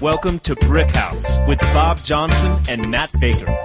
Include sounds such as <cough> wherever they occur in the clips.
Welcome to Brick House with Bob Johnson and Matt Baker.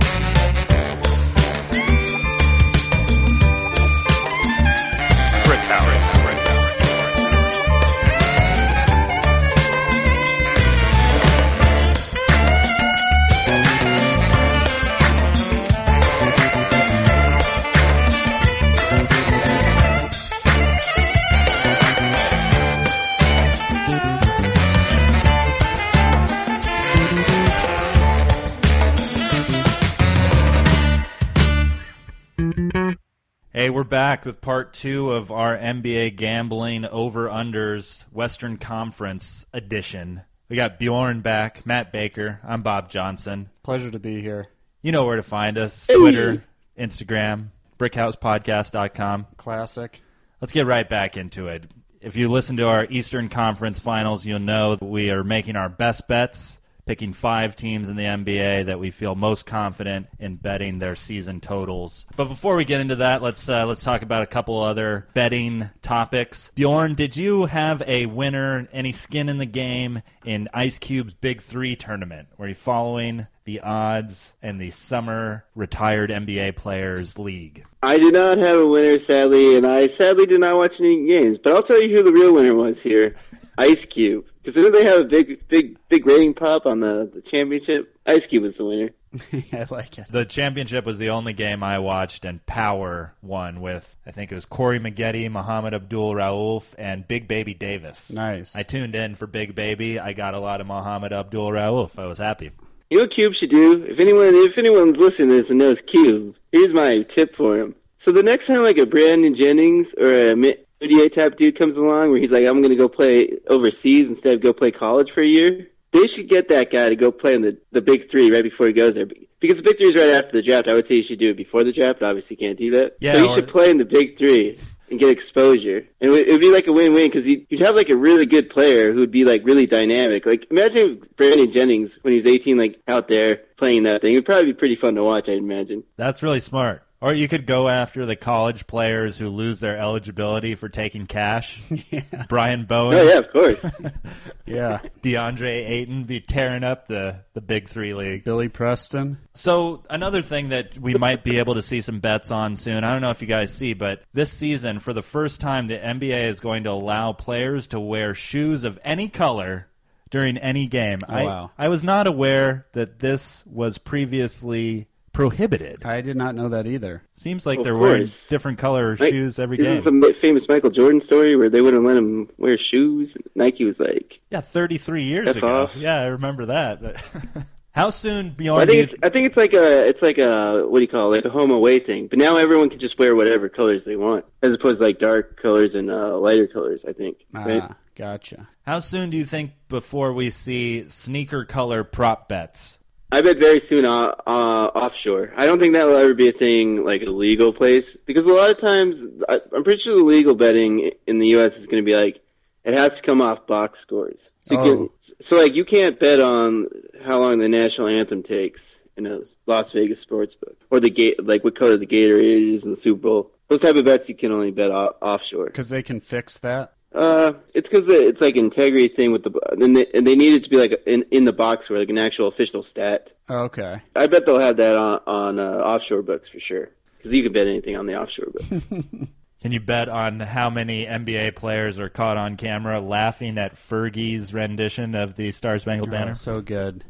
Hey, we're back with part two of our NBA gambling over unders Western Conference edition. We got Bjorn back, Matt Baker. I'm Bob Johnson. Pleasure to be here. You know where to find us Twitter, Instagram, brickhousepodcast.com. Classic. Let's get right back into it. If you listen to our Eastern Conference finals, you'll know that we are making our best bets, picking five teams in the NBA that we feel most confident in betting their season totals. But before we get into that, let's uh, let's talk about a couple other betting topics. Bjorn, did you have a winner, any skin in the game in Ice Cube's Big Three tournament? Were you following the odds and the summer retired NBA players league? I did not have a winner, sadly, and I sadly did not watch any games. But I'll tell you who the real winner was here: Ice Cube. Because didn't they have a big, big, big rating pop on the, the championship? Ice Cube was the winner. <laughs> I like it. The championship was the only game I watched, and Power won with I think it was Corey Maggette, Muhammad Abdul Rauf, and Big Baby Davis. Nice. I tuned in for Big Baby. I got a lot of Muhammad Abdul Rauf. I was happy. You know what Cube should do? If anyone, if anyone's listening to this and knows Cube, here's my tip for him. So the next time like a Brandon Jennings or a Mi- Mudiay type dude comes along where he's like, I'm going to go play overseas instead of go play college for a year, they should get that guy to go play in the, the big three right before he goes there. Because the big three is right after the draft. I would say you should do it before the draft, but obviously you can't do that. Yeah, so you or- should play in the big three and get exposure. And it would, be like a win-win because you'd, have like a really good player who would be like really dynamic. Like imagine Brandon Jennings when he was 18, like out there playing that thing. It'd probably be pretty fun to watch. I'd imagine. That's really smart. Or you could go after the college players who lose their eligibility for taking cash. <laughs> Brian Bowen, Oh yeah, of course. <laughs> Yeah. DeAndre Ayton be tearing up the, the Big Three league. Billy Preston. So another thing that we might be able to see some bets on soon. I don't know if you guys see, but this season, for the first time, the NBA is going to allow players to wear shoes of any color during any game. Oh, I, wow. I was not aware that this was previously prohibited. I did not know that either. Seems like Of they're wearing course. different color Like, shoes every Isn't game. this some famous Michael Jordan story where they wouldn't let him wear shoes? Nike was like, Yeah, 33 years F ago. off. Yeah, I remember that. <laughs> How soon Well, beyond I do think you it's I think it's like a it's like a what do you call it like a home away thing. But now everyone can just wear whatever colors they want, as opposed to like dark colors and uh, lighter colors. I think. Ah, Right? gotcha. How soon do you think before we see sneaker color prop bets? I bet very soon uh, uh, offshore. I don't think that will ever be a thing like a legal place because a lot of times I, I'm pretty sure the legal betting in the U.S. is going to be like it has to come off box scores. So, you Oh. can, so like you can't bet on how long the national anthem takes in a Las Vegas sports book or the gate like what color the Gatorade is in the Super Bowl. Those type of bets you can only bet off, offshore. Because they can fix that. Uh, it's because it's like integrity thing with the and they, and they need it to be like in in the box where like an actual official stat. Okay. I bet they'll have that on on uh, offshore books for sure. Because you can bet anything on the offshore books. <laughs> Can you bet on how many NBA players are caught on camera laughing at Fergie's rendition of the Star Spangled Banner? Oh, so good.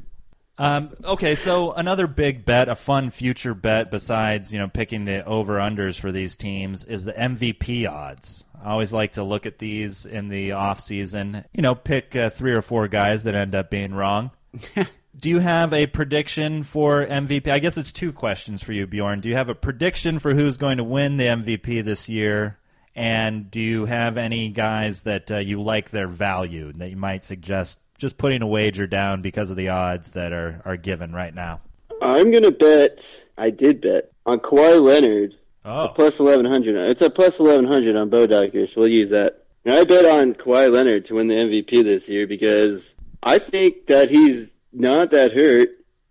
Um, okay, so another big bet, a fun future bet besides you know picking the over unders for these teams is the MVP odds. I always like to look at these in the off season. You know, pick uh, three or four guys that end up being wrong. <laughs> Do you have a prediction for MVP? I guess it's two questions for you, Bjorn. Do you have a prediction for who's going to win the MVP this year? And do you have any guys that uh, you like their value that you might suggest just putting a wager down because of the odds that are, are given right now? I'm gonna bet. I did bet on Kawhi Leonard. Oh, Plus eleven hundred. It's a plus eleven hundred on Bodog here, so we'll use that. And I bet on Kawhi Leonard to win the MVP this year because I think that he's not that hurt.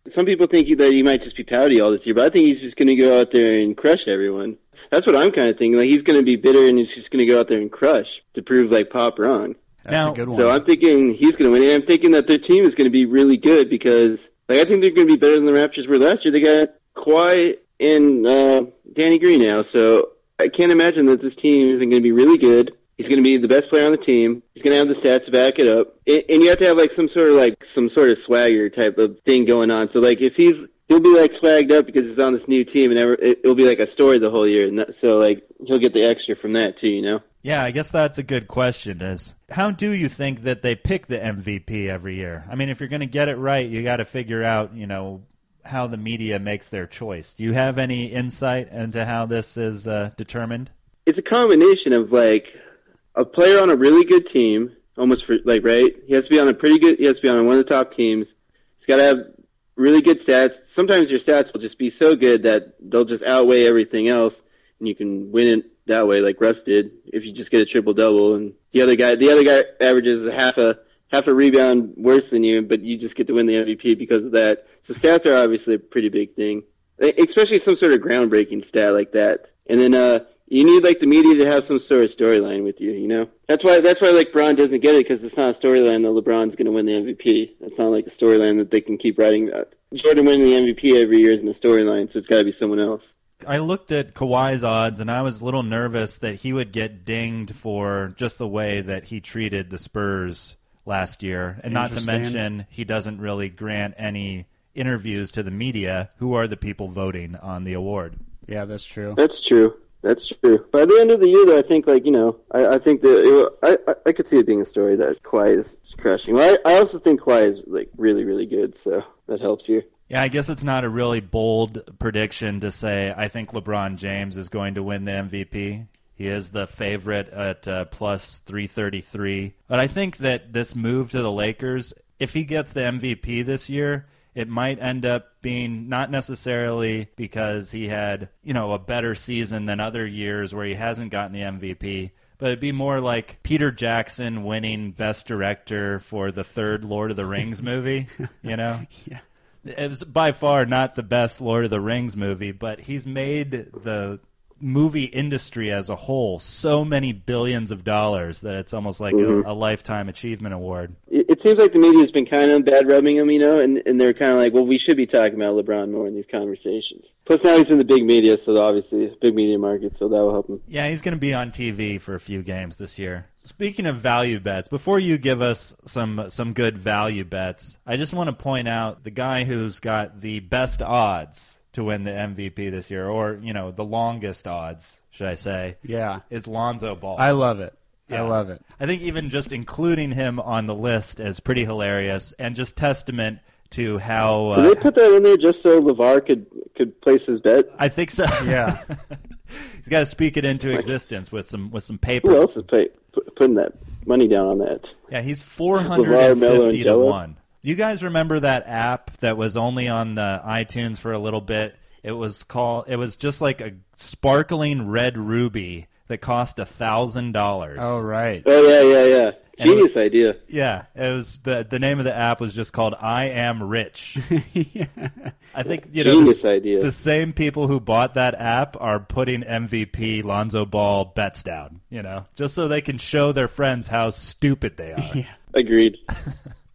Some people think that he might just be pouty all this year, but I think he's just going to go out there and crush everyone. That's what I'm kind of thinking. Like he's going to be bitter and he's just going to go out there and crush to prove like Pop wrong. That's Now- a good one. So I'm thinking he's going to win. And I'm thinking that their team is going to be really good because, like, I think they're going to be better than the Raptors were last year. They got Kawhi and uh, Danny Green now, so I can't imagine that this team isn't going to be really good. He's going to be the best player on the team. He's going to have the stats to back it up, and, and you have to have like some sort of like some sort of swagger type of thing going on. So like if he's he'll be like swagged up because he's on this new team, and ever, it, it'll be like a story the whole year. And that, so like he'll get the extra from that too, you know. Yeah, I guess that's a good question. Is how do you think that they pick the MVP every year? I mean, if you're going to get it right, you got to figure out, you know, how the media makes their choice. Do you have any insight into how this is uh, determined? it's a combination of like a player on a really good team, almost for like right. He has to be on a pretty good. He has to be on one of the top teams. He's got to have really good stats. Sometimes your stats will just be so good that they'll just outweigh everything else, and you can win it that way, like Russ did. If you just get a triple double, and the other guy, the other guy averages half a half a rebound worse than you, but you just get to win the MVP because of that. So stats are obviously a pretty big thing, especially some sort of groundbreaking stat like that. And then uh, you need like the media to have some sort of storyline with you. You know, that's why that's why like Bron doesn't get it because it's not a storyline that LeBron's going to win the MVP. That's not like a storyline that they can keep writing about. Jordan winning the MVP every year isn't a storyline, so it's got to be someone else. I looked at Kawhi's odds, and I was a little nervous that he would get dinged for just the way that he treated the Spurs last year, and not to mention he doesn't really grant any interviews to the media, who are the people voting on the award. yeah, that's true. That's true. That's true. By the end of the year, though, I think like you know, I, I think that it, I, I I could see it being a story that Kawhi is crushing. Well, I, I also think Kawhi is like really really good, so that helps you. Yeah, I guess it's not a really bold prediction to say I think LeBron James is going to win the MVP. He is the favorite at uh, plus 333. But I think that this move to the Lakers, if he gets the MVP this year, it might end up being not necessarily because he had, you know, a better season than other years where he hasn't gotten the MVP, but it'd be more like Peter Jackson winning Best Director for the third Lord of the Rings <laughs> movie, you know? <laughs> Yeah. It was by far not the best Lord of the Rings movie, but he's made the movie industry as a whole so many billions of dollars that it's almost like a, mm-hmm. a lifetime achievement award. it, it seems like the media's been kind of bad rubbing him, you know, and, and they're kind of like, well, we should be talking about LeBron more in these conversations. Plus, now he's in the big media, so obviously big media market, so that will help him. Yeah, he's going to be on TV for a few games this year. Speaking of value bets, before you give us some some good value bets, I just want to point out the guy who's got the best odds to win the MVP this year, or you know, the longest odds, should I say, Yeah. is Lonzo Ball. I love it. Yeah. I love it. I think even just including him on the list is pretty hilarious and just testament to how Did they uh, put that in there just so LeVar could could place his bet? I think so. Yeah. <laughs> he's got to speak it into existence with some with some paper. Who else is pay, putting that money down on that? Yeah, he's four LeVar, hundred Melo, and and fifty to Jello? One. You guys remember that app that was only on the iTunes for a little bit? It was called. It was just like a sparkling red ruby that cost a thousand dollars. Oh, right. Oh yeah, yeah, yeah. And it Genius idea. Yeah, it was the the name of the app was just called I Am Rich. <laughs> I think you know Genius the, idea. the same people who bought that app are putting MVP Lonzo Ball bets down. You know, just so they can show their friends how stupid they are. <laughs> Agreed. <laughs>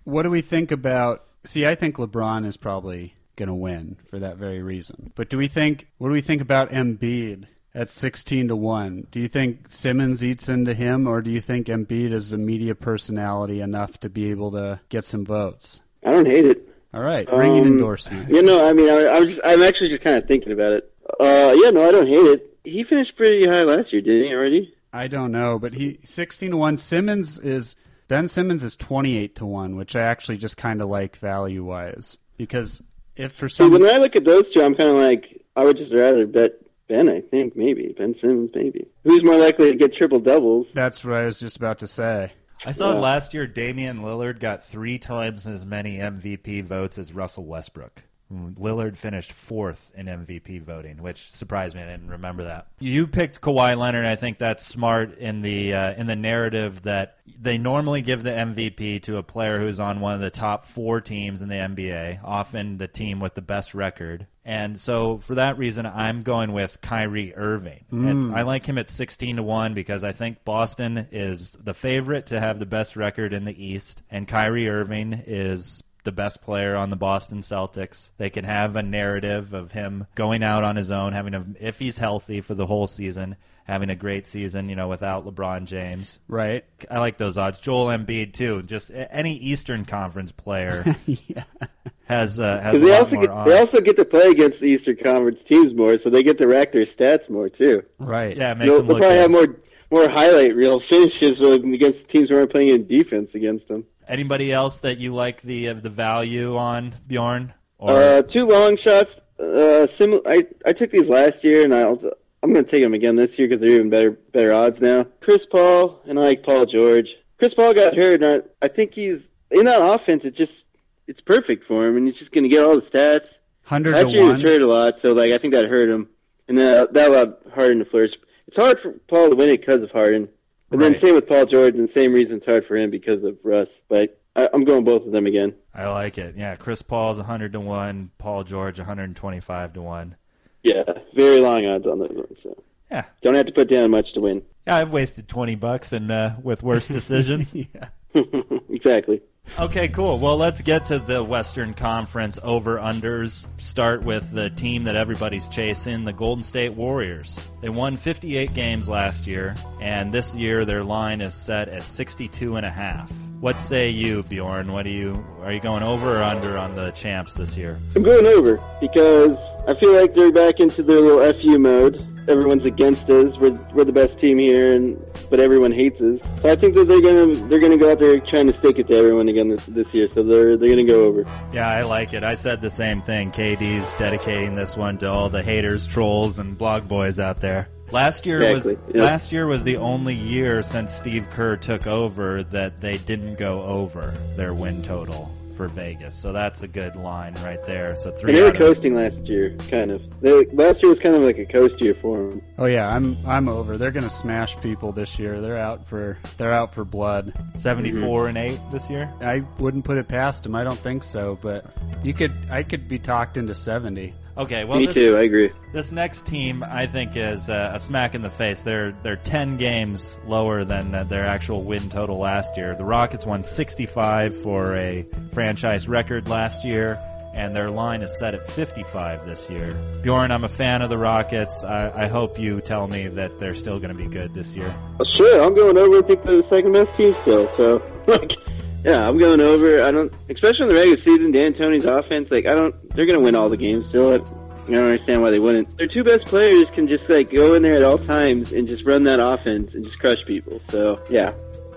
What do we think about? See, I think LeBron is probably going to win for that very reason. But do we think? What do we think about Embiid at sixteen to one? Do you think Simmons eats into him, or do you think Embiid is a media personality enough to be able to get some votes? I don't hate it. All right, ringing Um, endorsement. You know, I mean, I, I'm just, I'm actually just kind of thinking about it. Uh, yeah, no, I don't hate it. He finished pretty high last year, didn't he already? I don't know, but he sixteen to one. Simmons is Ben Simmons is twenty eight to one, which I actually just kind of like value wise because if for See, some when I look at those two, I'm kind of like, I would just rather bet Ben. I think maybe Ben Simmons, maybe. Who's more likely to get triple doubles? that's what I was just about to say. I saw Yeah. last year Damian Lillard got three times as many MVP votes as Russell Westbrook. Lillard finished fourth in MVP voting, which surprised me. I didn't remember that. You picked Kawhi Leonard. I think that's smart in the uh, in the narrative that they normally give the MVP to a player who's on one of the top four teams in the NBA, often the team with the best record. And so, for that reason, I'm going with Kyrie Irving. And I like him at 16 to one because I think Boston is the favorite to have the best record in the East, and Kyrie Irving is the best player on the Boston Celtics. They can have a narrative of him going out on his own, having a if he's healthy for the whole season, having a great season, you know, without LeBron James. Right. I like those odds. Joel Embiid too. Just any Eastern Conference player <laughs> yeah. has uh, has Because a they lot also more get, odds. they also get to play against the Eastern Conference teams more, so they get to rack their stats more too. Right. yeah, it makes They'll, them they'll look probably good. have more more highlight reel finishes with, against the teams who aren't playing in defense against them. Anybody else that you like the uh, the value on Bjorn? Or Uh, two long shots. Uh, sim- I I took these last year, and I'll I'm going to take them again this year because they're even better better odds now. Chris Paul and I like Paul George. Chris Paul got hurt, and I, I think he's in that offense. It just it's perfect for him, and he's just going to get all the stats. Hundred Last year he was hurt a lot, so like I think that hurt him, and that that allowed Harden to flourish. It's hard for Paul to win it because of Harden, but then same with Paul George, and same reason it's hard for him because of Russ. But I, I'm going both of them again. I like it. Yeah, Chris Paul's 100 to one, Paul George 125 to one. Yeah, very long odds on those ones. So Yeah, don't have to put down much to win. yeah. I've wasted 20 bucks and uh, with worse <laughs> decisions. yeah. <laughs> exactly. Okay, cool. Well, let's get to the Western Conference over unders. Start with the team that everybody's chasing, the Golden State Warriors. They won 58 games last year, and this year their line is set at 62 and a half. What say you, Bjorn? What do you are you going over or under on the champs this year? I'm going over because I feel like they're back into their little FU mode. Everyone's against us. We're, we're the best team here, and but everyone hates us. So I think that they're gonna they're gonna go out there trying to stick it to everyone again this, this year. So they're they're gonna go over. Yeah, I like it. I said the same thing. KD's dedicating this one to all the haters, trolls, and blog boys out there. Last year Exactly, was yeah. last year was the only year since Steve Kerr took over that they didn't go over their win total for Vegas. So that's a good line right there. So three And they were out of- coasting last year, kind of. They, last year was kind of like a coast year for them. Oh yeah, I'm I'm over. They're gonna smash people this year. They're out for they're out for blood. 74 mm-hmm. and 8 this year. I wouldn't put it past them. I don't think so, but you could I could be talked into seventy. Okay, well Me this, too. I agree. This next team, I think, is uh, a smack in the face. They're they're ten games lower than uh, their actual win total last year. The Rockets won 65 for a franchise record last year, and their line is set at 55 this year. Bjorn, I'm a fan of the Rockets. I, I hope you tell me that they're still going to be good this year. Sure, I'm going over. I think they're the second best team still. So, <laughs> like, yeah, I'm going over. I don't, especially in the regular season, D'Antoni's offense. Like, I don't. They're going to win all the games still. I, don't understand why they wouldn't. Their two best players can just like go in there at all times and just run that offense and just crush people. So, yeah,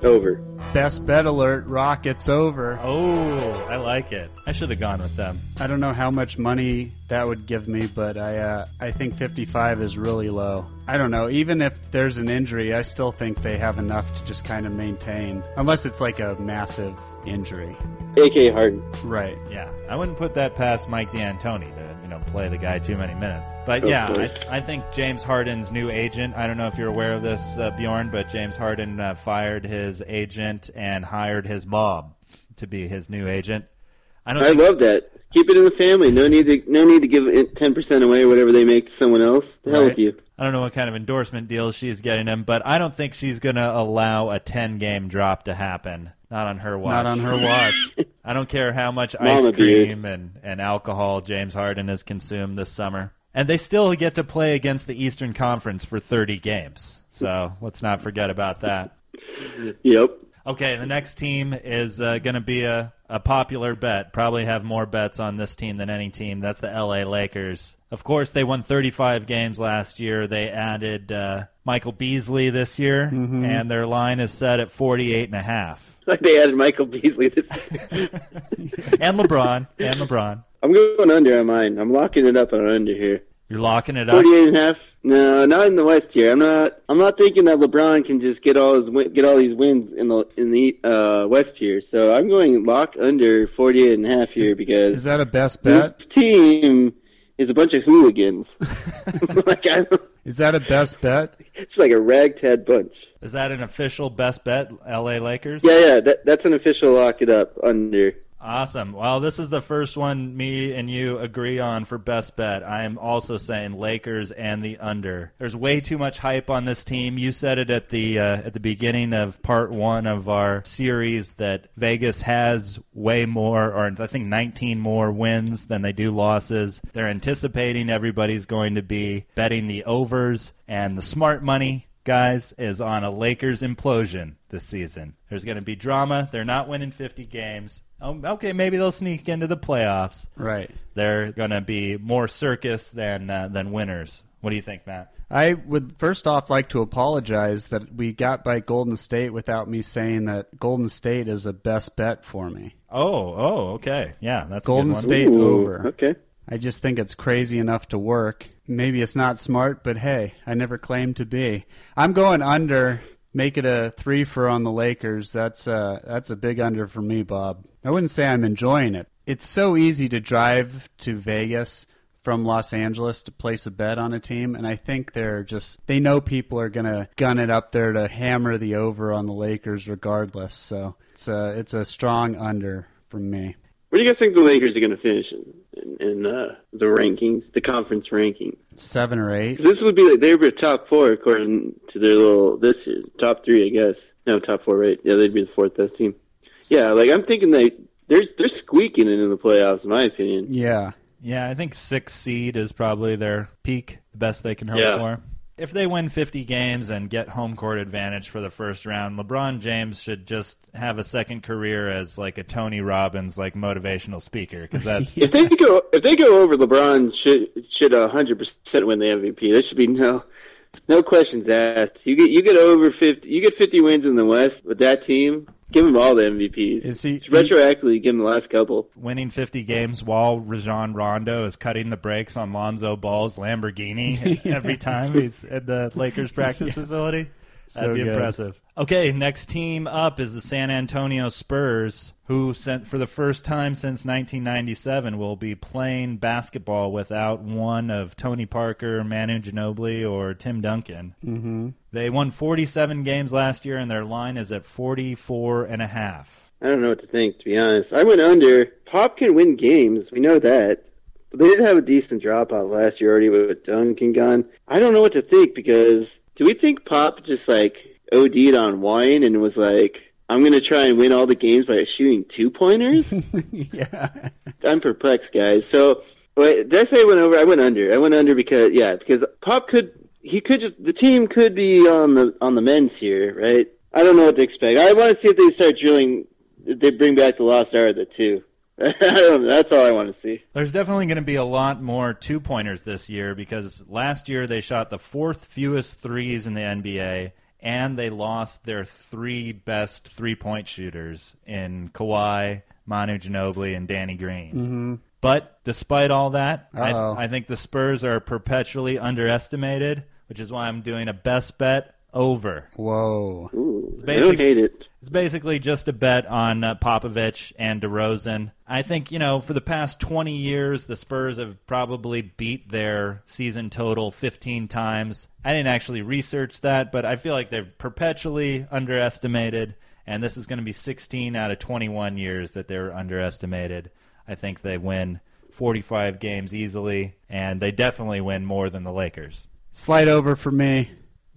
over. Best bet alert: Rockets over. Oh, I like it. I should have gone with them. I don't know how much money that would give me, but I uh, I think 55 is really low. I don't know. Even if there's an injury, I still think they have enough to just kind of maintain, unless it's like a massive injury. AK Harden. Right. Yeah, I wouldn't put that past Mike D'Antoni to play the guy too many minutes. But yeah. I, I think James Harden's new agent. I don't know if you're aware of this, uh, Bjorn, but James Harden uh, fired his agent and hired his mom to be his new agent. I don't. I think, love that. Keep it in the family. No need to. No need to give ten percent away, whatever they make to someone else. The hell Right. with you. I don't know what kind of endorsement deal she's getting him, but I don't think she's going to allow a 10 game drop to happen. Not on her watch. Not on her watch. <laughs> I don't care how much Mama ice beard. cream and, and alcohol James Harden has consumed this summer. And they still get to play against the Eastern Conference for 30 games. So let's not forget about that. Yep. Okay, the next team is uh, going to be a, a popular bet. Probably have more bets on this team than any team. That's the LA Lakers. Of course, they won 35 games last year. They added uh, Michael Beasley this year, and their line is set at 48 and a half. Like they added Michael Beasley this. <laughs> And LeBron, and LeBron. I'm going under on mine. I'm locking it up on under here. You're locking it up. 48 and a half. No, not in the West here. I'm not. I'm not thinking that LeBron can just get all his win- get all these wins in the in the uh, West here. So I'm going lock under 48 and a half here because Is that a best bet? this team is a bunch of hooligans. <laughs> like I don't, Is that a best bet? it's like a ragtag bunch. Is that an official best bet, LA Lakers? Yeah, yeah. That, that's an official lock it up under. Awesome. Well, this is the first one me and you agree on for best bet. I am also saying Lakers and the under. There's way too much hype on this team. You said it at the uh, at the beginning of part one of our series that Vegas has way more, or I think 19 more wins than they do losses. They're anticipating everybody's going to be betting the overs and the smart money guys, is on a Lakers implosion this season. There's going to be drama. They're not winning 50 games. Um, okay, maybe they'll sneak into the playoffs. Right. They're going to be more circus than uh, than winners. What do you think, Matt? I would first off like to apologize that we got by Golden State without me saying that Golden State is a best bet for me. Oh, oh, okay, yeah, that's a Golden good one. State Ooh, over. Okay. I just think it's crazy enough to work. Maybe it's not smart, but hey, I never claimed to be. I'm going under. Make it a three for on the Lakers. That's uh that's a big under for me, Bob. I wouldn't say I'm enjoying it. It's so easy to drive to Vegas from Los Angeles to place a bet on a team, and I think they're just they know people are gonna gun it up there to hammer the over on the Lakers regardless. So it's a it's a strong under from me. Where do you guys think the Lakers are going to finish in, in, in uh, the rankings, the conference ranking? Seven or eight. this would be like they were top four according to their little this year, top three, I guess. No, top four, right? Yeah, they'd be the fourth best team. Yeah, like I'm thinking they they're they're squeaking it in the playoffs, in my opinion. Yeah. Yeah, I think six seed is probably their peak, the best they can hope Yeah. for. If they win 50 games and get home court advantage for the first round, LeBron James should just have a second career as like a Tony Robbins like motivational speaker because that's <laughs> If they go if they go over, LeBron should should hundred percent win the MVP. There should be no no questions asked. You get you get over fifty, you get fifty wins in the West with that team. Give him all the MVPs. Is he- retroactively give him the last couple? winning 50 games while Rajon Rondo is cutting the brakes on Lonzo Ball's Lamborghini <laughs> every time he's at the Lakers practice <laughs> facility. That'd be good. impressive. Okay, next team up is the San Antonio Spurs, who sent for the first time since 1997 will be playing basketball without one of Tony Parker, Manu Ginobili, or Tim Duncan. Mm-hmm. They won 47 games last year, and their line is at 44 and a half. I don't know what to think, to be honest. I went under. Pop can win games. We know that. But they did have a decent drop off last year already with Duncan gone. I don't know what to think because do we think Pop just like OD'd on wine and was like, I'm going to try and win all the games by shooting two pointers? <laughs> yeah. I'm perplexed, guys. So, wait, did I say I went over? I went under. I went under because, yeah, because Pop could, he could just, the team could be on the on the men's here, right? I don't know what to expect. I want to see if they start drilling, they bring back the lost art of the two. I. <laughs> That's all I want to see. There's definitely going to be a lot more two pointers this year because last year they shot the fourth fewest threes in the NBA and they lost their three best three point shooters in Kawhi, Manu Ginobili, and Danny Green. Mm-hmm. But despite all that, Uh-oh. I, I think the Spurs are perpetually underestimated, which is why I'm doing a best bet over. Whoa. Ooh, I basic- don't hate it. It's basically just a bet on uh, Popovich and DeRozan. I think, you know, for the past 20 years, the Spurs have probably beat their season total 15 times. I didn't actually research that, but I feel like they're perpetually underestimated, and this is going to be 16 out of 21 years that they're underestimated. I think they win 45 games easily, and they definitely win more than the Lakers. Slide over for me.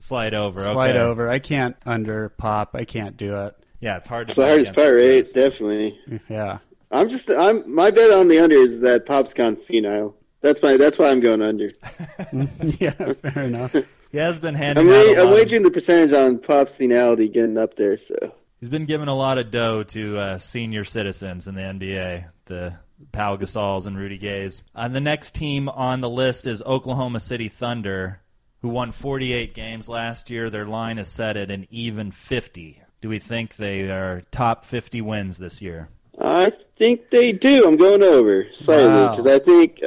Slide over. Slide over. I can't under pop. I can't do it. Yeah, it's hard to It's the hardest part, the right? Definitely. Yeah. I'm just, I'm my bet on the under is that Pop's gone senile. That's my, that's why I'm going under. <laughs> <laughs> yeah, fair enough. He has been handing I'm, out wa- a I'm wagering the percentage on Pop's senility getting up there. So He's been giving a lot of dough to uh, senior citizens in the NBA, the Pau Gasols and Rudy Gays. Uh, the next team on the list is Oklahoma City Thunder, who won 48 games last year. Their line is set at an even 50. Do we think they are top 50 wins this year? I think they do. I'm going over slightly Wow. because I think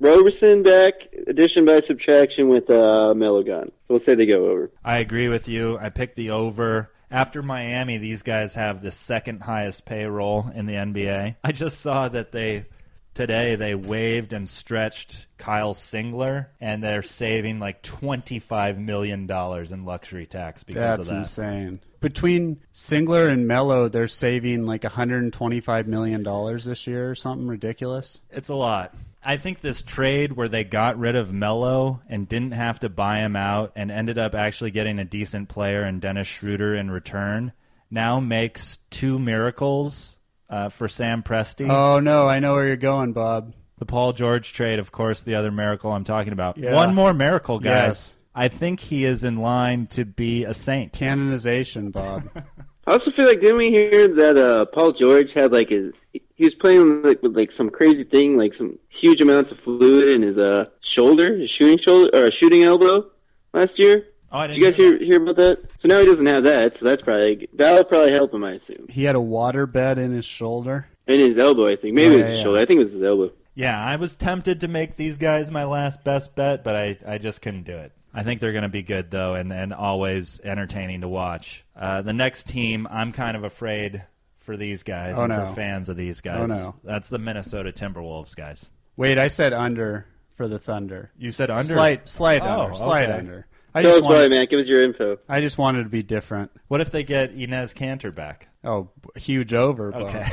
Roberson back, addition by subtraction with uh, Melo gone. So we'll say they go over. I agree with you. I picked the over. After Miami, these guys have the second highest payroll in the NBA. I just saw that they today they waived and stretched Kyle Singler, and they're saving like twenty five million dollars in luxury tax because That's of that. insane. Between Singler and Melo, they're saving like 125 million dollars this year or something ridiculous. It's a lot. I think this trade where they got rid of Melo and didn't have to buy him out and ended up actually getting a decent player in Dennis Schroeder in return now makes two miracles uh, for Sam Presti. Oh no, I know where you're going, Bob. The Paul George trade, of course, the other miracle I'm talking about. Yeah. One more miracle, guys. Yes. I think he is in line to be a saint. Canonization, Bob. <laughs> I also feel like didn't we hear that uh, Paul George had like his he was playing like with like some crazy thing, like some huge amounts of fluid in his uh shoulder, his shooting shoulder or shooting elbow last year. Oh, I Did you guys hear hear about that? So now he doesn't have that, so that's probably that'll probably help him, I assume. he had a water bed in his shoulder. In his elbow, I think. Maybe Yeah, it was his yeah, shoulder. I think it was his elbow. Yeah, I was tempted to make these guys my last best bet, but I, I just couldn't do it. I think they're going to be good, though, and, and always entertaining to watch. Uh, the next team, I'm kind of afraid for these guys Oh, and no. for fans of these guys. Oh, no. That's the Minnesota Timberwolves, guys. Wait, I said under for the Thunder. You said under? Slight, slight Oh, under, slight okay. under. I Tell us just why, wanted, man. Give us your info. I just wanted to be different. What if they get Enes Kanter back? Oh, huge over. Bob. Okay.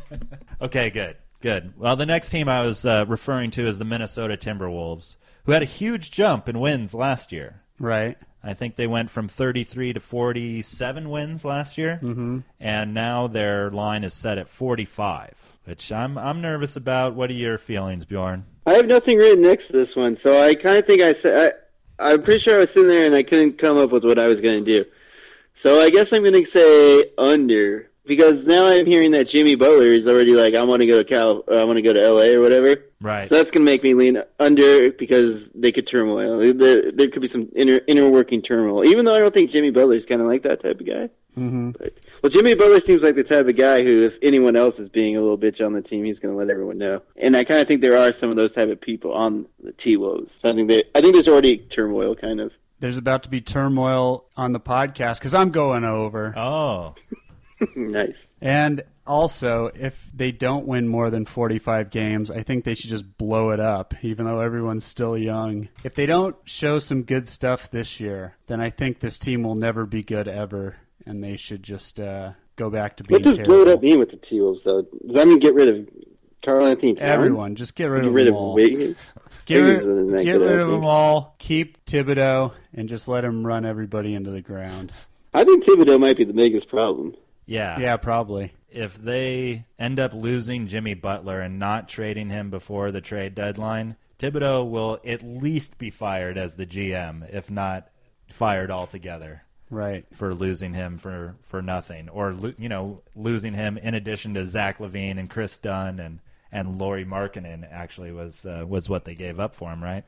<laughs> okay, good. Good. Well, the next team I was uh, referring to is the Minnesota Timberwolves, who had a huge jump in wins last year. Right. I think they went from 33 to 47 wins last year, mm-hmm. and now their line is set at 45, which I'm I'm nervous about. What are your feelings, Bjorn? I have nothing written next to this one, so I kind of think I said I, I'm pretty sure I was sitting there and I couldn't come up with what I was going to do. So I guess I'm going to say under because now I'm hearing that Jimmy Butler is already like I want to go to Cal, I want to go to LA or whatever. Right. So that's going to make me lean under because they could turmoil. There, there could be some inner inner working turmoil. Even though I don't think Jimmy Butler is kind of like that type of guy. Mm-hmm. But well, Jimmy Butler seems like the type of guy who, if anyone else is being a little bitch on the team, he's going to let everyone know. And I kind of think there are some of those type of people on the T Wolves. So I think they, I think there's already turmoil, kind of. There's about to be turmoil on the podcast because I'm going over. Oh, <laughs> nice. And also, if they don't win more than 45 games, I think they should just blow it up, even though everyone's still young. If they don't show some good stuff this year, then I think this team will never be good ever, and they should just uh, go back to being What does terrible. blow it up mean with the T Wolves, though? Does that mean get rid of Karl-Anthony Towns? Everyone, just get rid Get of rid them of all. Wiggins? Get, Wiggins rid, get rid of them all. Keep Thibodeau, and just let him run everybody into the ground. I think Thibodeau might be the biggest problem. yeah. Yeah, probably. If they end up losing Jimmy Butler and not trading him before the trade deadline, Thibodeau will at least be fired as the GM, if not fired altogether. Right. for losing him for for nothing, or lo- you know losing him in addition to Zach LaVine and Kris Dunn and and Lauri Markkanen actually was uh, was what they gave up for him, right?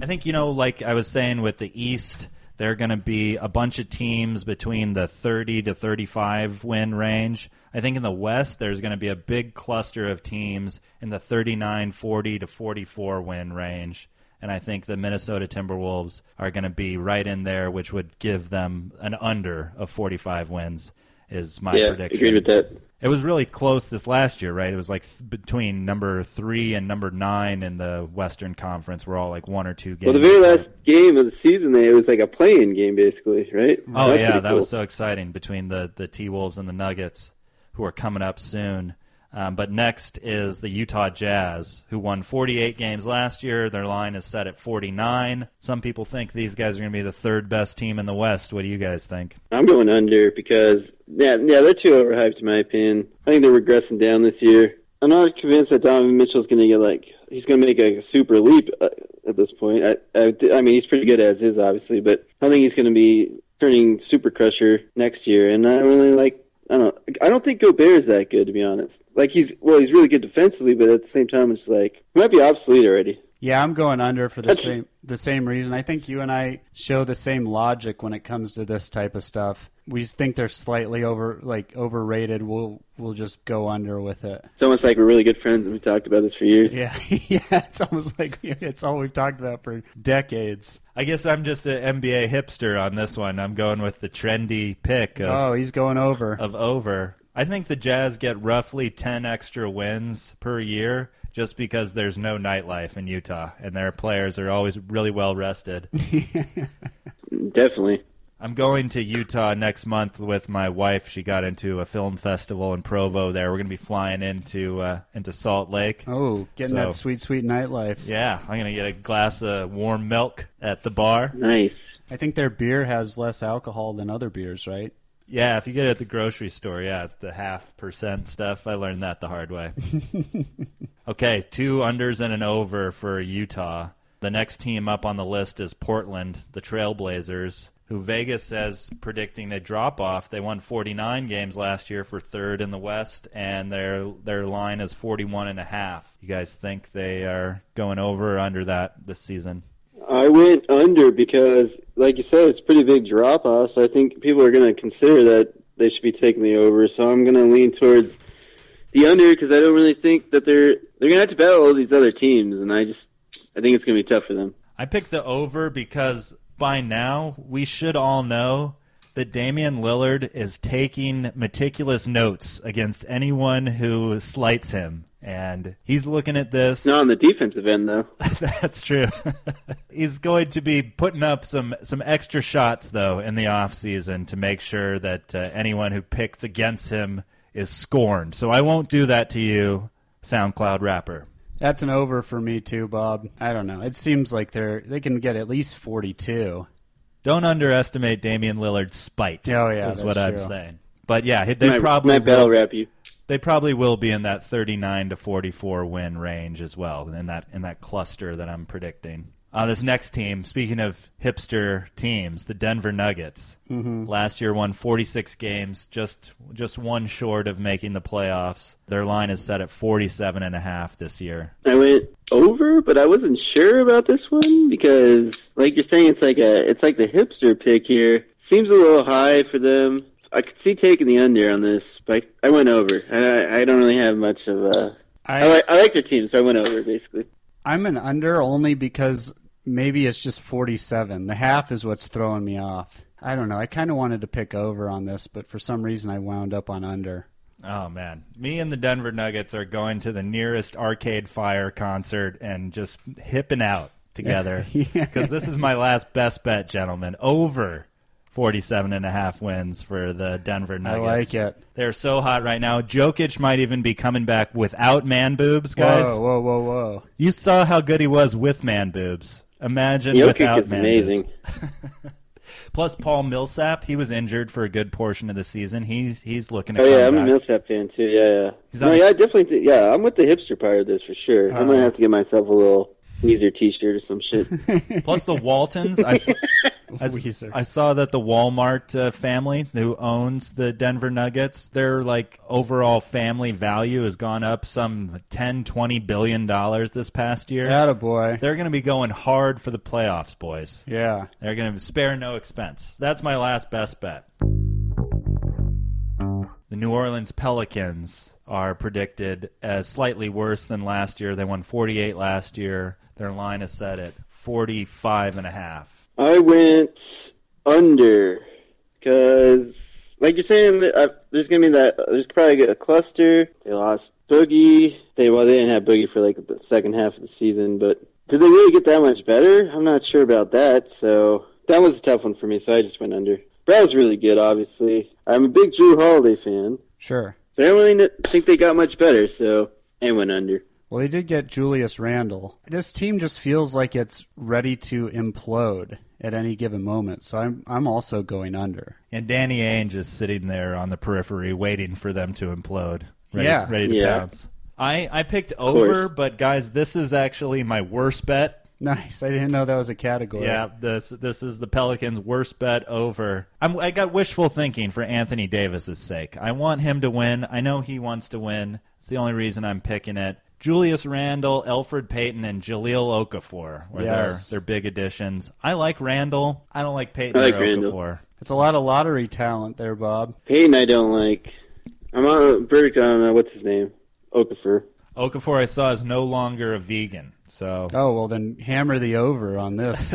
I think you know, like I was saying with the East, there are going to be a bunch of teams between the 30 to 35 win range. I think in the West, there's going to be a big cluster of teams in the 39, 40 to 44 win range and I think the Minnesota Timberwolves are going to be right in there, which would give them an under of 45 wins. Is my yeah, prediction. agreed with that. It was really close this last year, right? It was like th- between number three and number nine in the Western Conference. We're all like one or two games. Well, the very last game of the season, it was like a playing game, basically, right? Oh That's yeah, that cool. was so exciting between the the T Wolves and the Nuggets, who are coming up soon. Um, but next is the Utah Jazz, who won 48 games last year. Their line is set at 49. Some people think these guys are going to be the third best team in the West. What do you guys think? I'm going under because yeah, yeah, they're too overhyped in my opinion. I think they're regressing down this year. I'm not convinced that Donovan Mitchell's going to get like he's going to make a super leap uh, at this point. I, I, I mean, he's pretty good as is, obviously, but I think he's going to be turning super crusher next year. And I really like. I don't. I don't think Gobert is that good, to be honest. Like he's well, he's really good defensively, but at the same time, it's like he might be obsolete already. Yeah, I'm going under for the That's- same the same reason. I think you and I show the same logic when it comes to this type of stuff. We think they're slightly over, like overrated. We'll we'll just go under with it. It's almost like we're really good friends, and we talked about this for years. Yeah, <laughs> yeah. It's almost like <laughs> it's all we've talked about for decades. I guess I'm just an NBA hipster on this one. I'm going with the trendy pick of, Oh, he's going over. of over. I think the Jazz get roughly 10 extra wins per year just because there's no nightlife in Utah and their players are always really well rested. <laughs> Definitely. I'm going to Utah next month with my wife. She got into a film festival in Provo there. We're going to be flying into uh, into Salt Lake. Oh, getting So- that sweet, sweet nightlife. Yeah, I'm going to get a glass of warm milk at the bar. Nice. I think their beer has less alcohol than other beers, right? Yeah, if you get it at the grocery store, yeah, it's the half percent stuff. I learned that the hard way. <laughs> okay, two unders and an over for Utah. The next team up on the list is Portland, the Trailblazers, who Vegas says predicting a drop off. They won 49 games last year for third in the West, and their their line is 41 and a half. You guys think they are going over or under that this season? I went under because, like you said, it's pretty big drop off. So I think people are going to consider that they should be taking the over. So I'm going to lean towards the under because I don't really think that they're they're going to have to battle all these other teams, and I just I think it's going to be tough for them. I picked the over because by now we should all know that Damian Lillard is taking meticulous notes against anyone who slights him. And he's looking at this. Not on the defensive end though. <laughs> That's true. <laughs> he's going to be putting up some, some extra shots, though, in the offseason to make sure that uh, anyone who picks against him is scorned. So I won't do that to you, SoundCloud rapper. That's an over for me too, Bob. I don't know. It seems like they're they can get at least forty two. Don't underestimate Damian Lillard's spite. Oh, yeah, is that's what I'm saying. But yeah, they might, probably might battle will, rap you. they probably will be in that 39 to 44 win range as well in that in that cluster that I'm predicting. Uh, this next team, speaking of hipster teams, the Denver Nuggets. Mm-hmm. Last year won 46 games, just just one short of making the playoffs. Their line is set at 47 and a half this year. I went over, but I wasn't sure about this one because, like you're saying, it's like a it's like the hipster pick here. Seems a little high for them. I could see taking the under on this, but I, I went over. I, I don't really have much of a. I I like I like their team, so I went over basically. I'm an under only because maybe it's just forty seven. The half is what's throwing me off. I don't know. I kind of wanted to pick over on this, but for some reason I wound up on under. Oh man, me and the Denver Nuggets are going to the nearest Arcade Fire concert and just hipping out together <laughs> Yeah. because this is my last best bet, gentlemen. Over 47 and a half wins for the Denver Nuggets. I like it. They're so hot right now. Jokic might even be coming back without man boobs, guys. Whoa, whoa, whoa, whoa! You saw how good he was with man boobs. Imagine Jokic without is amazing. <laughs> Plus Paul Millsap, he was injured for a good portion of the season. He's he's looking to Oh yeah, I'm a. Millsap fan too. Yeah, yeah. He's no, on- yeah, I definitely. Th- yeah, I'm with the hipster part of this for sure. I Uh-huh. might have to get myself a little Weezer T-shirt or some shit. <laughs> Plus the Waltons. I, <laughs> I Weezer. I saw that the Walmart uh, family who owns the Denver Nuggets, their like overall family value has gone up some 10, 20 billion dollars this past year. Boy. They're going to be going hard for the playoffs, boys. Yeah. They're going to spare no expense. That's my last best bet. The New Orleans Pelicans are predicted as slightly worse than last year. They won 48 last year. Their line is set at 45 and a half. I went under because, like you're saying, that, uh, there's gonna be that. There's probably a cluster. They lost Boogie. They well, they didn't have Boogie for like the second half of the season, but did they really get that much better? I'm not sure about that. So that was a tough one for me. So I just went under. Brad's really good, obviously. I'm a big Jrue Holiday fan, Sure. but I don't really think they got much better. So I went under. Well, they did get Julius Randle. This team just feels like it's ready to implode at any given moment. So I'm I'm also going under. And Danny Ainge is sitting there on the periphery waiting for them to implode. Ready, Yeah. ready to Yeah. pounce. I, I picked over, but guys, this is actually my worst bet. Nice. I didn't know that was a category. Yeah, this this is the Pelicans' worst bet over. I'm, I got wishful thinking for Anthony Davis's sake. I want him to win. I know he wants to win. It's the only reason I'm picking it. Julius Randle, Elfrid Payton, and Jahlil Okafor were Yes. their, their big additions. I like Randle. I don't like Payton I like or Randle. Okafor. It's a lot of lottery talent there, Bob. Payton, I don't like. I'm on a verdict on uh, what's his name, Okafor. Okafor, I saw, is no longer a vegan. So Oh well, then hammer the over on this.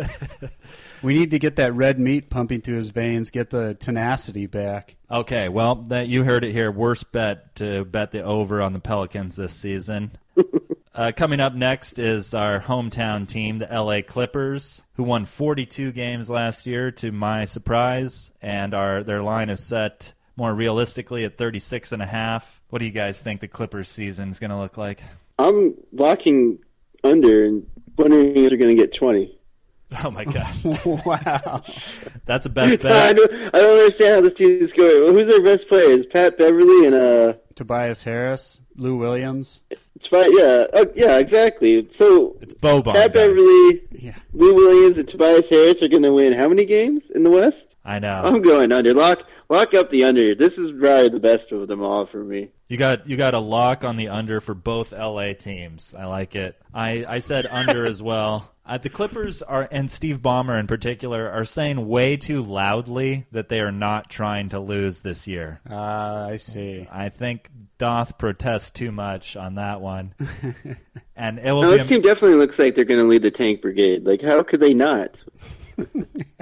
<laughs> we need to get that red meat pumping through his veins, get the tenacity back. Okay, well, that you heard it here. Worst bet to bet the over on the Pelicans this season. <laughs> uh, coming up next is our hometown team, the LA Clippers, who won 42 games last year, to my surprise, and our their line is set more realistically at 36 and a half. What do you guys think the Clippers season is going to look like? I'm locking under and wondering if they're going to get 20. <laughs> Oh my god, <laughs> wow. that's a best I bet. don't, I don't understand how this team is going. Well, who's their best players? Pat Beverley and uh, Tobias Harris, Lou Williams. It's fine. Yeah, uh, yeah, exactly. So It's Boban. Pat guys. Beverley, Yeah. Lou Williams, and Tobias Harris are going to win how many games in the West? I know. I'm going under. Lock, lock up the under. This is probably the best of them all for me. You got you got a lock on the under for both LA teams. I like it. I, I said under as well. Uh, the Clippers are and Steve Ballmer in particular are saying way too loudly that they are not trying to lose this year. Ah, I see. I think doth protest too much on that one. <laughs> and it will Now, be this team definitely looks like they're going to lead the tank brigade. Like, how could they not?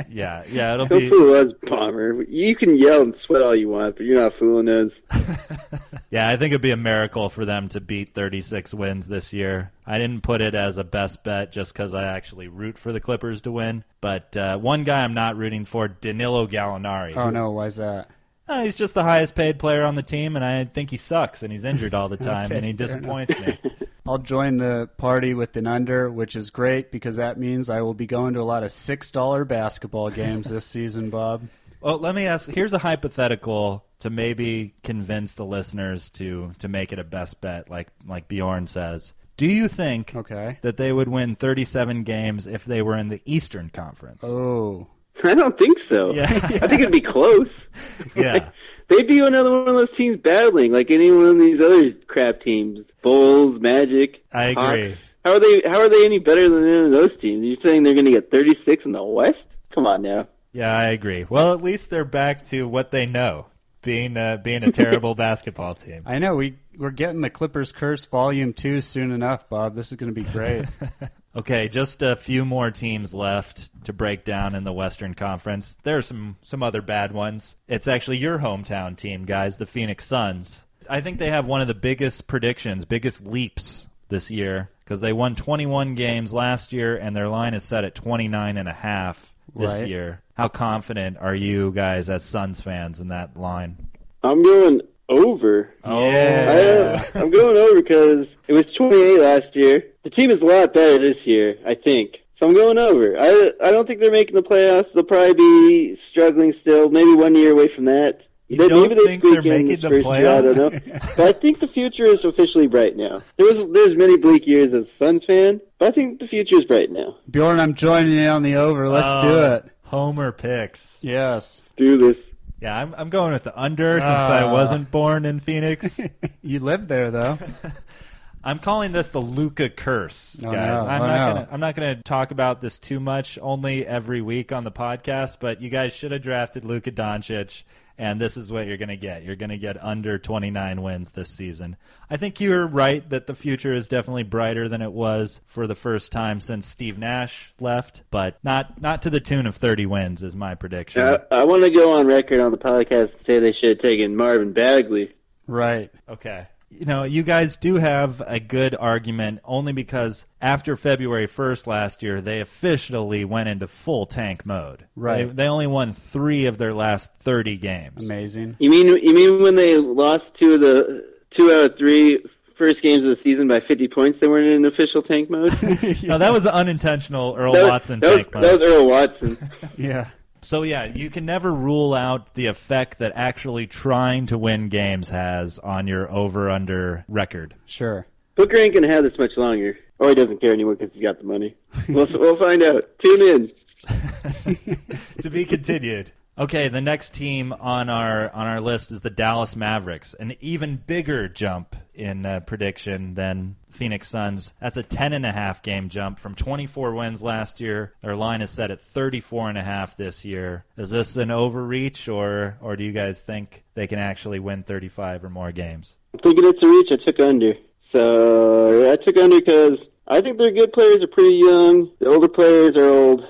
Yeah yeah it'll Don't be fool us, Ballmer. You can yell and sweat all you want, but you're not fooling us. <laughs> Yeah, I think it'd be a miracle for them to beat 36 wins this year. I didn't put it as a best bet just because I actually root for the Clippers to win. But uh, one guy I'm not rooting for, Danilo Gallinari. Oh no, why's that? Uh, he's just the highest paid player on the team, and I think he sucks, and he's injured all the <laughs> time, Okay, and he fair disappoints me. <laughs> I'll join the party with an under, which is great because that means I will be going to a lot of six dollar basketball games this <laughs> season, Bob. Well, let me ask. Here's a hypothetical to maybe convince the listeners to to make it a best bet, like like Bjorn says. Do you think Okay. that they would win 37 games if they were in the Eastern Conference? Oh. I don't think so. Yeah. I think it'd be close. <laughs> Yeah. They'd be another one of those teams battling, like any one of these other crap teams. Bulls, Magic, I agree. Hawks. How are they? How are they any better than any of those teams? You're saying they're going to get 36 in the West? Come on now. Yeah, I agree. Well, at least they're back to what they know, being uh, being a terrible <laughs> basketball team. I know we we're getting the Clippers curse volume 2 soon enough, Bob. This is going to be great. <laughs> Okay, just a few more teams left to break down in the Western Conference. There are some some other bad ones. It's actually your hometown team, guys, the Phoenix Suns. I think they have one of the biggest predictions, biggest leaps this year because they won 21 games last year and their line is set at 29 and a half this Right. year. How confident are you guys as Suns fans in that line? I'm going over. Oh. Yeah. I, I'm going over because it was 28 last year. The team is a lot better this year, I think. So I'm going over. I I don't think they're making the playoffs. They'll probably be struggling still. Maybe one year away from that. You Maybe don't they think squeak they're in making this the first year, I don't know. but I think the future is officially bright now. There was there's many bleak years as a Suns fan, but I think the future is bright now. Bjorn, I'm joining you on the over. Let's do Oh, it. Homer picks. Yes. Let's do this. Yeah, I'm, I'm going with the under since Ah. I wasn't born in Phoenix. <laughs> You live there though. <laughs> I'm calling this the Luka curse, Oh, guys. no. I'm Oh, not no. gonna I'm not gonna talk about this too much, only every week on the podcast. But you guys should have drafted Luka Doncic, and this is what you're gonna get. You're gonna get under 29 wins this season. I think you're right that the future is definitely brighter than it was for the first time since Steve Nash left, but not not to the tune of 30 wins is my prediction. I, I want to go on record on the podcast and say they should have taken Marvin Bagley. right. Okay. You know, you guys do have a good argument only because after February 1st last year, they officially went into full tank mode. Right. They, they only won three of their last 30 games. Amazing. You mean you mean when they lost two of the two out of three first games of the season by 50 points, they weren't in official tank mode? that <laughs> No, that was unintentional Earl was, Watson that was, tank mode. that was Earl Watson. <laughs> Yeah. So yeah, you can never rule out the effect that actually trying to win games has on your over/under record. Sure. Booker ain't gonna have this much longer, or he doesn't care anymore because he's got the money. We'll we'll find out. Tune in. <laughs> to be continued. Okay, the next team on our on our list is the Dallas Mavericks, an even bigger jump in uh, prediction than Phoenix Suns. That's a 10 and a half game jump from 24 wins last year. Their line is set at 34 and a half this year. Is this an overreach or or do you guys think they can actually win 35 or more games? I'm thinking it's a reach. I took under. So I took under because I think their good players are pretty young. The older players are old.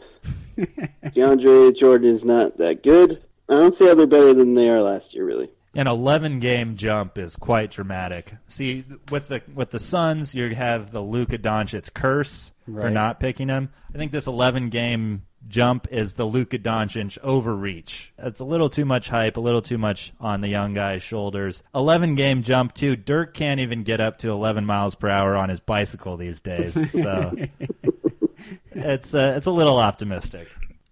DeAndre Jordan is not that good. I don't see how they're better than they are last year, really. An 11 game jump is quite dramatic. See, with the with the Suns, you have the Luka Doncic curse for not picking him. I think this 11 game jump is the Luka Doncic overreach. It's a little too much hype, a little too much on the young guy's shoulders. 11 game jump too. Dirk can't even get up to 11 miles per hour on his bicycle these days. So <laughs> it's uh, it's a little optimistic.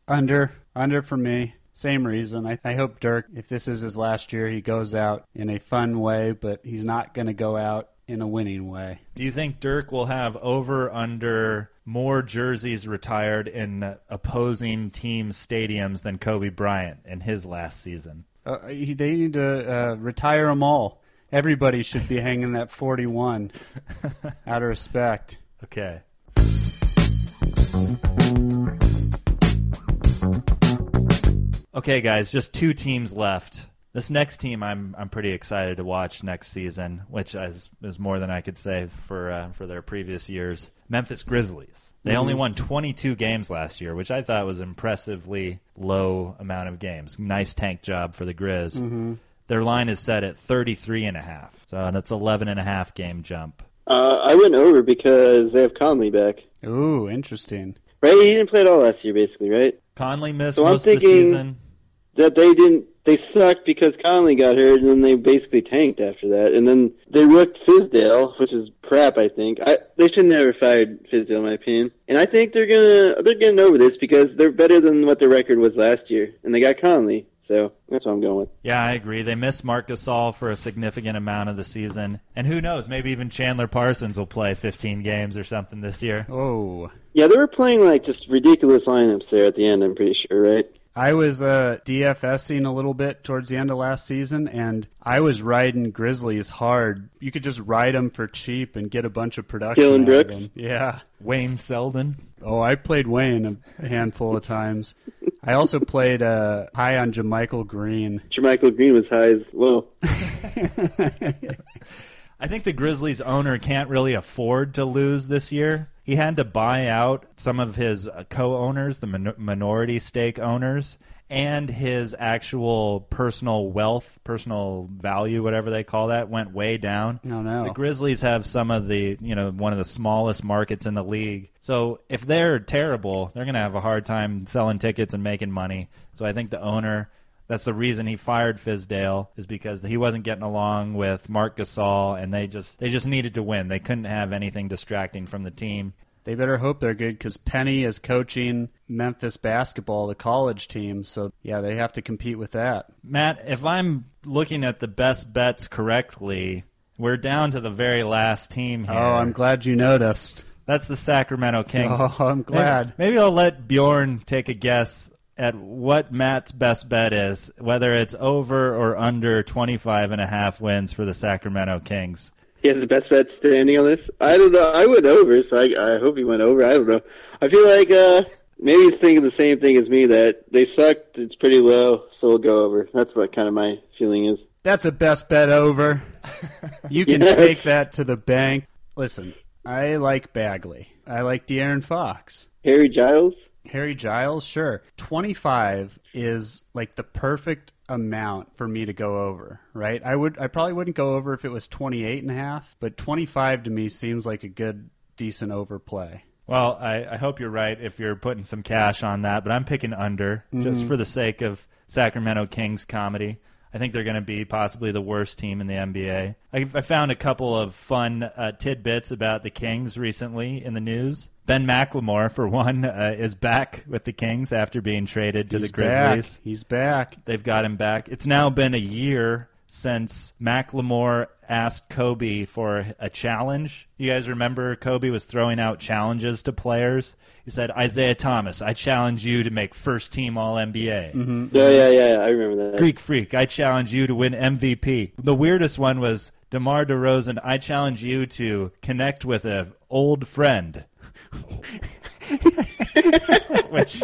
Under, under for me. Same reason. I, I hope Dirk, if this is his last year, he goes out in a fun way, but he's not going to go out in a winning way. Do you think Dirk will have over under more jerseys retired in opposing team stadiums than Kobe Bryant in his last season? Uh, he, they need to uh, retire them all. Everybody should be hanging that 41 <laughs> out of respect. Okay. Okay, guys, just two teams left. This next team, I'm I'm pretty excited to watch next season, which is, is more than I could say for uh, for their previous years. Memphis Grizzlies. They only won 22 games last year, which I thought was impressively low amount of games. Nice tank job for the Grizz. Their line is set at 33 and a half, so that's 11 and a half game jump. Uh, I went over because they have Conley back. Ooh, interesting. Right? He didn't play at all last year, basically, right? Conley missed So I'm most of the thinking- season. That they didn't. They sucked because Conley got hurt, and then they basically tanked after that. And then they rooked Fizdale, which is crap. I think I, they should never have fired Fizdale, in my opinion. And I think they're gonna they're getting over this because they're better than what their record was last year, and they got Conley. So that's what I'm going with. Yeah, I agree. They missed Marc Gasol for a significant amount of the season, and who knows? Maybe even Chandler Parsons will play 15 games or something this year. Oh, Yeah, they were playing like just ridiculous lineups there at the end. I'm pretty sure, right? I was uh, DFSing a little bit towards the end of last season, and I was riding Grizzlies hard. You could just ride them for cheap and get a bunch of production. Dillon out Brooks? Yeah. Wayne Selden. Oh, I played Wayne a handful of times. I also played uh, high on JaMychal Green. JaMychal Green was high as well. <laughs> I think the Grizzlies owner can't really afford to lose this year. He had to buy out some of his uh, co-owners, the min- minority stake owners, and his actual personal wealth, personal value, whatever they call that, went way down. Oh, no. The Grizzlies have some of the, you know, one of the smallest markets in the league. So if they're terrible, they're going to have a hard time selling tickets and making money. So I think the owner that's the reason he fired Fizdale is because he wasn't getting along with Marc Gasol, and they just they just needed to win. They couldn't have anything distracting from the team. They better hope they're good because Penny is coaching Memphis basketball, the college team. So, yeah, they have to compete with that. Matt, if I'm looking at the best bets correctly, we're down to the very last team oh, here. Oh, I'm glad you noticed. That's the Sacramento Kings. Oh, I'm glad. Maybe, maybe I'll let Bjorn take a guess at what Matt's best bet is, whether it's over or under 25 and a half wins for the Sacramento Kings. He has the best bet standing on this. I don't know. I went over, so I, I hope he went over. I don't know. I feel like uh, maybe he's thinking the same thing as me that they sucked. It's pretty low, so we'll go over. That's what kind of my feeling is. That's a best bet over. <laughs> You can Yes. take that to the bank. Listen, I like Bagley. I like De'Aaron Fox. Harry Giles. Harry Giles, sure. 25 is like the perfect amount for me to go over, right? I would I probably wouldn't go over if it was 28 and a half, but 25 to me seems like a good decent overplay. Well, I, I hope you're right if you're putting some cash on that, but I'm picking under just mm-hmm. for the sake of Sacramento Kings comedy. I think they're going to be possibly the worst team in the NBA. I, I found a couple of fun uh, tidbits about the Kings recently in the news. Ben McLemore, for one, uh, is back with the Kings after being traded to He's the Grizzlies. back. He's back. They've got him back. It's now been a year since McLemore asked Kobe for a challenge. You guys remember Kobe was throwing out challenges to players? He said, Isaiah Thomas, I challenge you to make first team All NBA. Mm-hmm. Yeah, yeah, yeah. I remember that. Greek Freak, I challenge you to win MVP. The weirdest one was DeMar DeRozan, I challenge you to connect with an old friend. <laughs> <laughs> Which,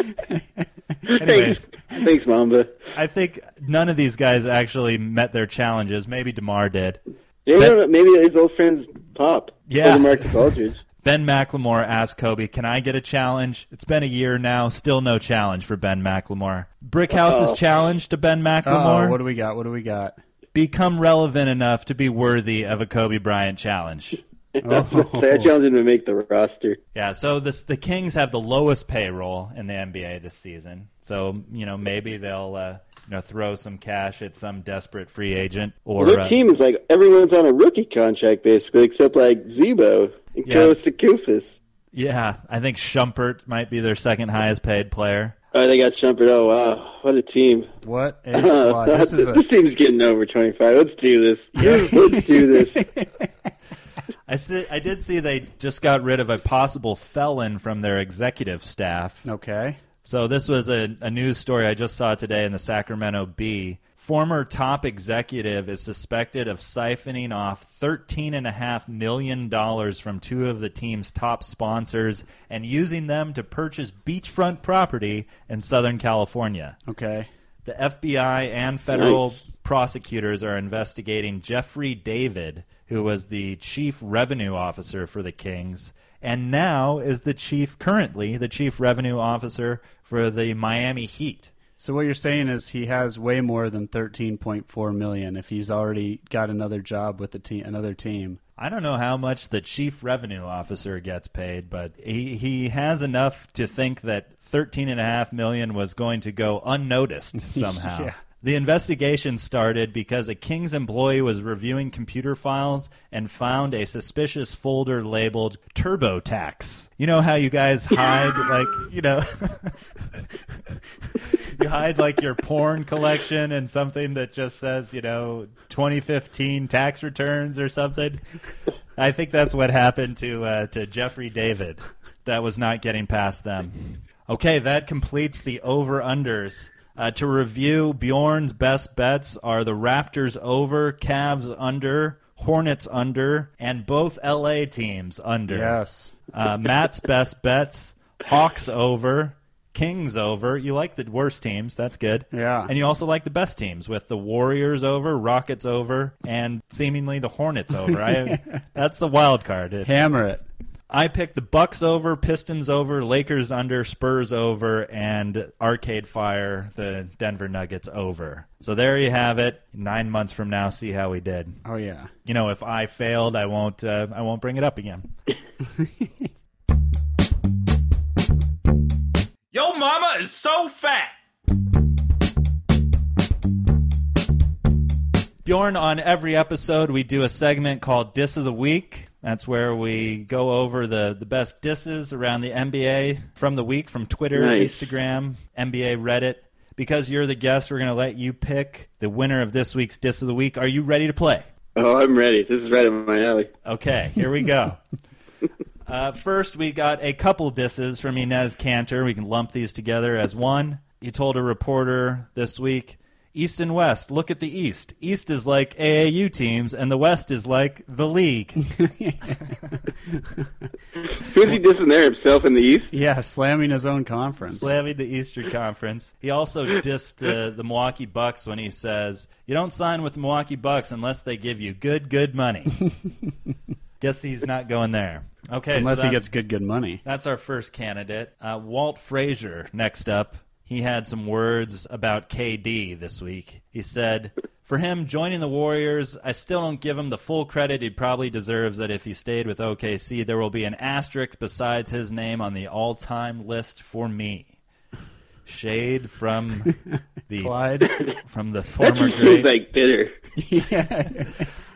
anyways, Thanks, thanks, Mamba. I think none of these guys actually met their challenges. Maybe DeMar did. Yeah, Ben- I don't know, maybe his old friends pop. Yeah. Or Marcus Aldridge. Ben McLemore asked Kobe, "Can I get a challenge?" It's been a year now, still no challenge for Ben McLemore. Brickhouse's Uh-oh. challenge to Ben Oh, McLemore: what do we got? What do we got? become relevant enough to be worthy of a Kobe Bryant challenge. <laughs> That's what I say. I challenge him to make the roster. Yeah, so this, the Kings have the lowest payroll in the NBA this season. So you know maybe they'll uh, you know throw some cash at some desperate free agent or Well, their uh, team is like everyone's on a rookie contract basically, except like Zebo and Yeah. Kosta Koufos. yeah. I think Shumpert might be their second highest paid player. Oh, they got Shumpert. Oh wow, what a team! What a <laughs> squad! This is a this team's getting over twenty five. Let's do this. <laughs> Let's do this. I see, I did see they just got rid of a possible felon from their executive staff. okay. So this was a, a news story I just saw today in the Sacramento Bee. Former top executive is suspected of siphoning off $13.5 million from two of the team's top sponsors and using them to purchase beachfront property in Southern California. Okay. The FBI and federal Nice. prosecutors are investigating Jeffrey David, who was the chief revenue officer for the Kings, and now is the chief, currently, the chief revenue officer for the Miami Heat. So what you're saying is he has way more than 13.4 million if he's already got another job with the team, another team. I don't know how much the chief revenue officer gets paid, but he, he has enough to think that thirteen and a half million was going to go unnoticed <laughs> somehow. Yeah. The investigation started because a King's employee was reviewing computer files and found a suspicious folder labeled TurboTax. You know how you guys <laughs> hide, like, you know, <laughs> you hide like your porn collection and something that just says, you know, 2015 tax returns or something. I think that's what happened to uh, to Jeffrey David. That was not getting past them. Okay, that completes the over unders. Uh, to review, Bjorn's best bets are the Raptors over, Cavs under, Hornets under, and both LA teams under. Yes. Uh, Matt's <laughs> best bets: Hawks over, Kings over. You like the worst teams, that's good. Yeah. And you also like the best teams with the Warriors over, Rockets over, and seemingly the Hornets over. I, <laughs> that's the wild card. It- Hammer it. I picked the Bucks over, Pistons over, Lakers under, Spurs over, and Arcade Fire, the Denver Nuggets over. So there you have it. Nine months from now, see how we did. Oh yeah. You know, if I failed, I won't. Uh, I won't bring it up again. <laughs> Yo mama is so fat. Bjorn, on every episode, we do a segment called Diss of the Week. That's where we go over the, the best disses around the NBA from the week from Twitter, Nice. Instagram, NBA, Reddit. Because you're the guest, we're going to let you pick the winner of this week's Diss of the Week. Are you ready to play? Oh, I'm ready. This is right in my alley. Okay, here we go. <laughs> uh, first, we got a couple disses from Enes Kanter. We can lump these together as one. He told a reporter this week East and West, look at the East. East is like AAU teams, and the West is like the league. <laughs> Who's he dissing there? Himself in the East? Yeah, slamming his own conference. Slamming the Eastern Conference. He also dissed the, the Milwaukee Bucks when he says, You don't sign with the Milwaukee Bucks unless they give you good, good money. <laughs> Guess he's not going there. Okay, so Unless he gets good, good money. That's our first candidate. Uh, Walt Frazier, next up. He had some words about KD this week. He said, For him, joining the Warriors, I still don't give him the full credit he probably deserves that if he stayed with OKC, there will be an asterisk besides his name on the all time list for me. Shade from <laughs> the Clyde. from the former That former just great. seems like bitter. <laughs> yeah.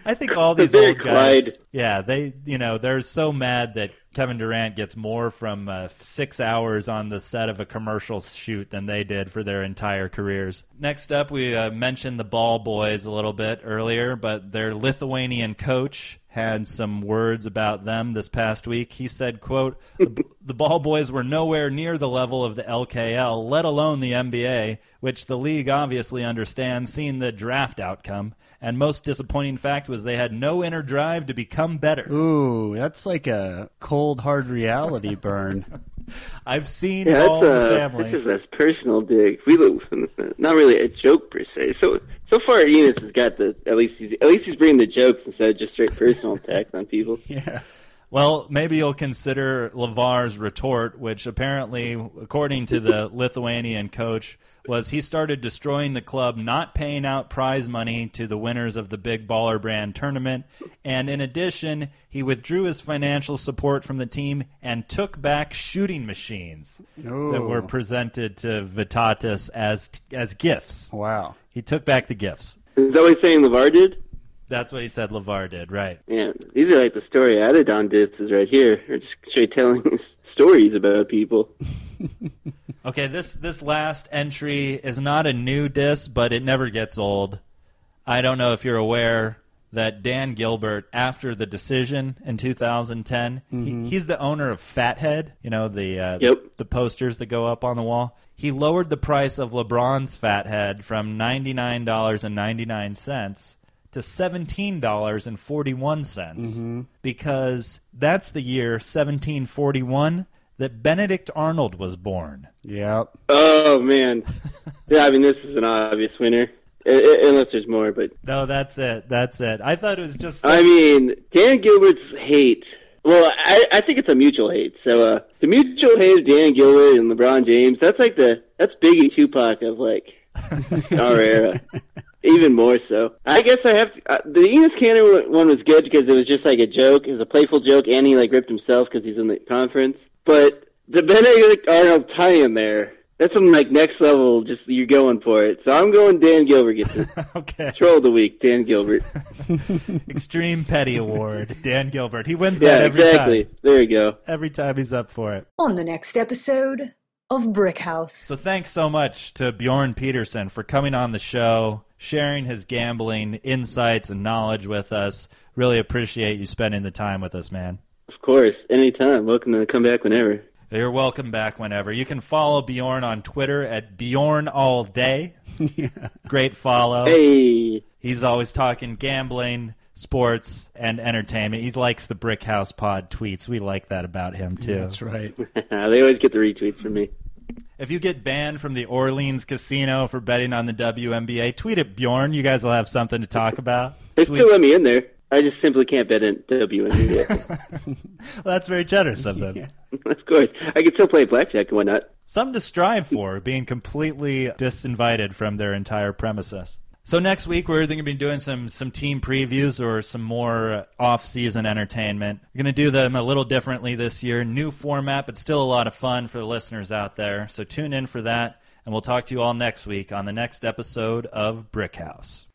I think all <laughs> these old guys, Clyde. yeah, they, you know, they're so mad that Kevin Durant gets more from uh, six hours on the set of a commercial shoot than they did for their entire careers. Next up, we uh, mentioned the Ball Boys a little bit earlier, but their Lithuanian coach had some words about them this past week. He said, "quote the, <laughs> the Ball Boys were nowhere near the level of the LKL, let alone the NBA, which the league obviously understands, seeing the draft outcome." And most disappointing fact was they had no inner drive to become better. Ooh, that's like a cold, hard reality <laughs> burn. <laughs> I've seen Yeah, all that's the a family. this is a personal dig. We look, <laughs> not really a joke per se. So so far, Enes has got the at least he's at least he's bringing the jokes instead of just straight personal attacks on people. yeah. Well, maybe you'll consider LaVar's retort, which apparently, according to the Lithuanian coach, was he started destroying the club, not paying out prize money to the winners of the Big Baller Brand tournament, and in addition, he withdrew his financial support from the team and took back shooting machines that were presented to Vytautas as as gifts. Wow. He took back the gifts. Is that what he's saying LaVar did? That's what he said LaVar did, right? Yeah, these are like the story added on discs right here. Or just straight telling <laughs> stories about people. <laughs> Okay, this this last entry is not a new disc, but it never gets old. I don't know if you're aware that Dan Gilbert, after the decision in 2010, he, he's the owner of Fathead. You know the uh, Yep. the posters that go up on the wall. He lowered the price of LeBron's Fathead from ninety nine dollars and ninety nine cents to seventeen dollars and forty one cents because that's the year seventeen forty one that Benedict Arnold was born. Yep. Oh man, <laughs> yeah. I mean, this is an obvious winner, I- I- unless there's more. But No, that's it. That's it. I thought it was just. I mean, Dan Gilbert's hate. Well, I, I think it's a mutual hate. So uh, the mutual hate of Dan Gilbert and LeBron James. That's like the that's Biggie Tupac of like <laughs> our era. Even more so. I guess I have to. Uh, the Enes Kanter one was good because it was just like a joke. It was a playful joke, and he like ripped himself because he's in the conference. But the Benedict Arnold tie-in there. That's some like next level. Just you're going for it. So I'm going. Dan Gilbert gets it. <laughs> okay. Troll of the week. Dan Gilbert. <laughs> Extreme Petty Award. Dan Gilbert. He wins Yeah, that every exactly. time. There you go. Every time he's up for it. On the next episode of Brick House. So thanks so much to Bjorn Peterson for coming on the show, sharing his gambling insights and knowledge with us. Really appreciate you spending the time with us, man. Of course, anytime. Welcome to come back whenever. You're welcome back whenever. You can follow Bjorn on Twitter at Bjorn All Day. <laughs> Great follow. Hey, He's always talking gambling, sports, and entertainment. He likes the Brick House Pod tweets. We like that about him too. That's right. <laughs> they always get the retweets from me. If you get banned from the Orleans casino for betting on the WNBA, tweet at Bjorn. You guys will have something to talk about. They Sweet. still let me in there. I just simply can't bet in WNBA. <laughs> Well, that's very generous of them. of course, I can still play blackjack and whatnot. Something to strive for, being completely disinvited from their entire premises. So next week we're going to be doing some some team previews or some more off-season entertainment. We're going to do them a little differently this year, new format, but still a lot of fun for the listeners out there. So tune in for that, and we'll talk to you all next week on the next episode of Brick House.